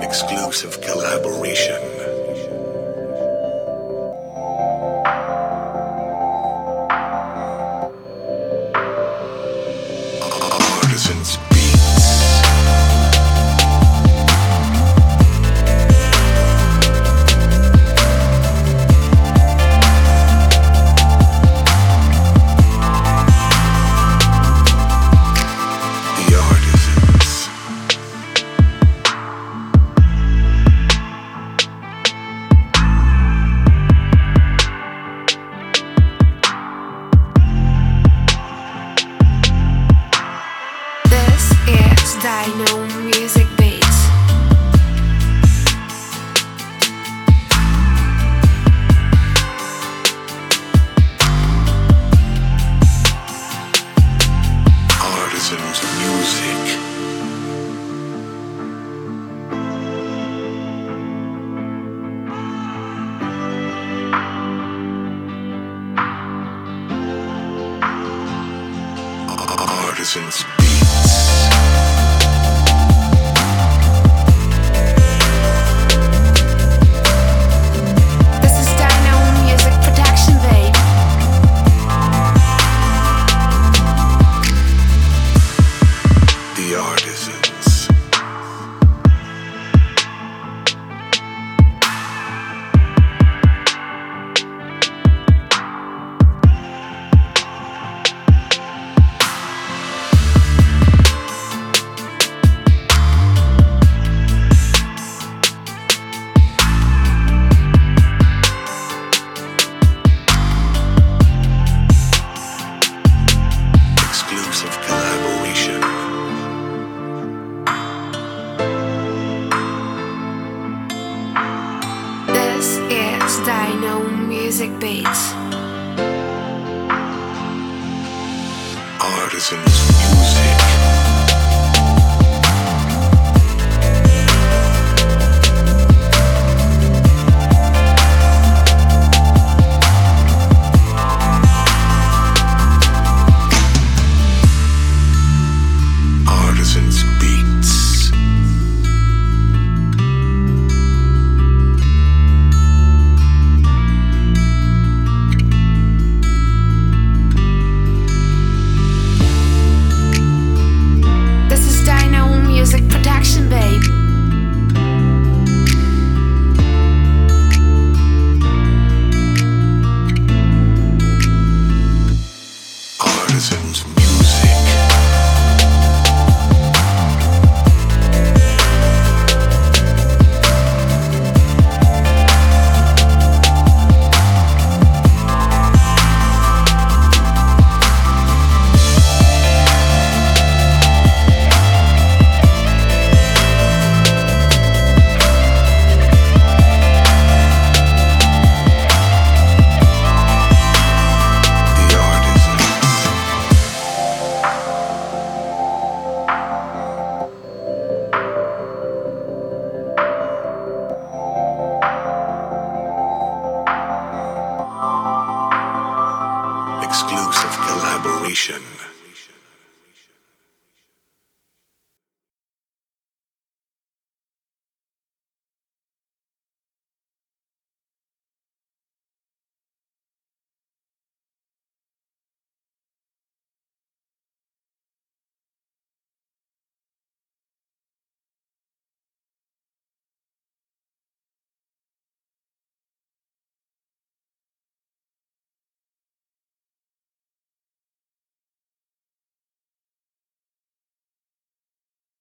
Exclusive collaboration. Dino Music Beats. Artisans Music. Artisans Music Beats. Artisans Music. citizens. Nation.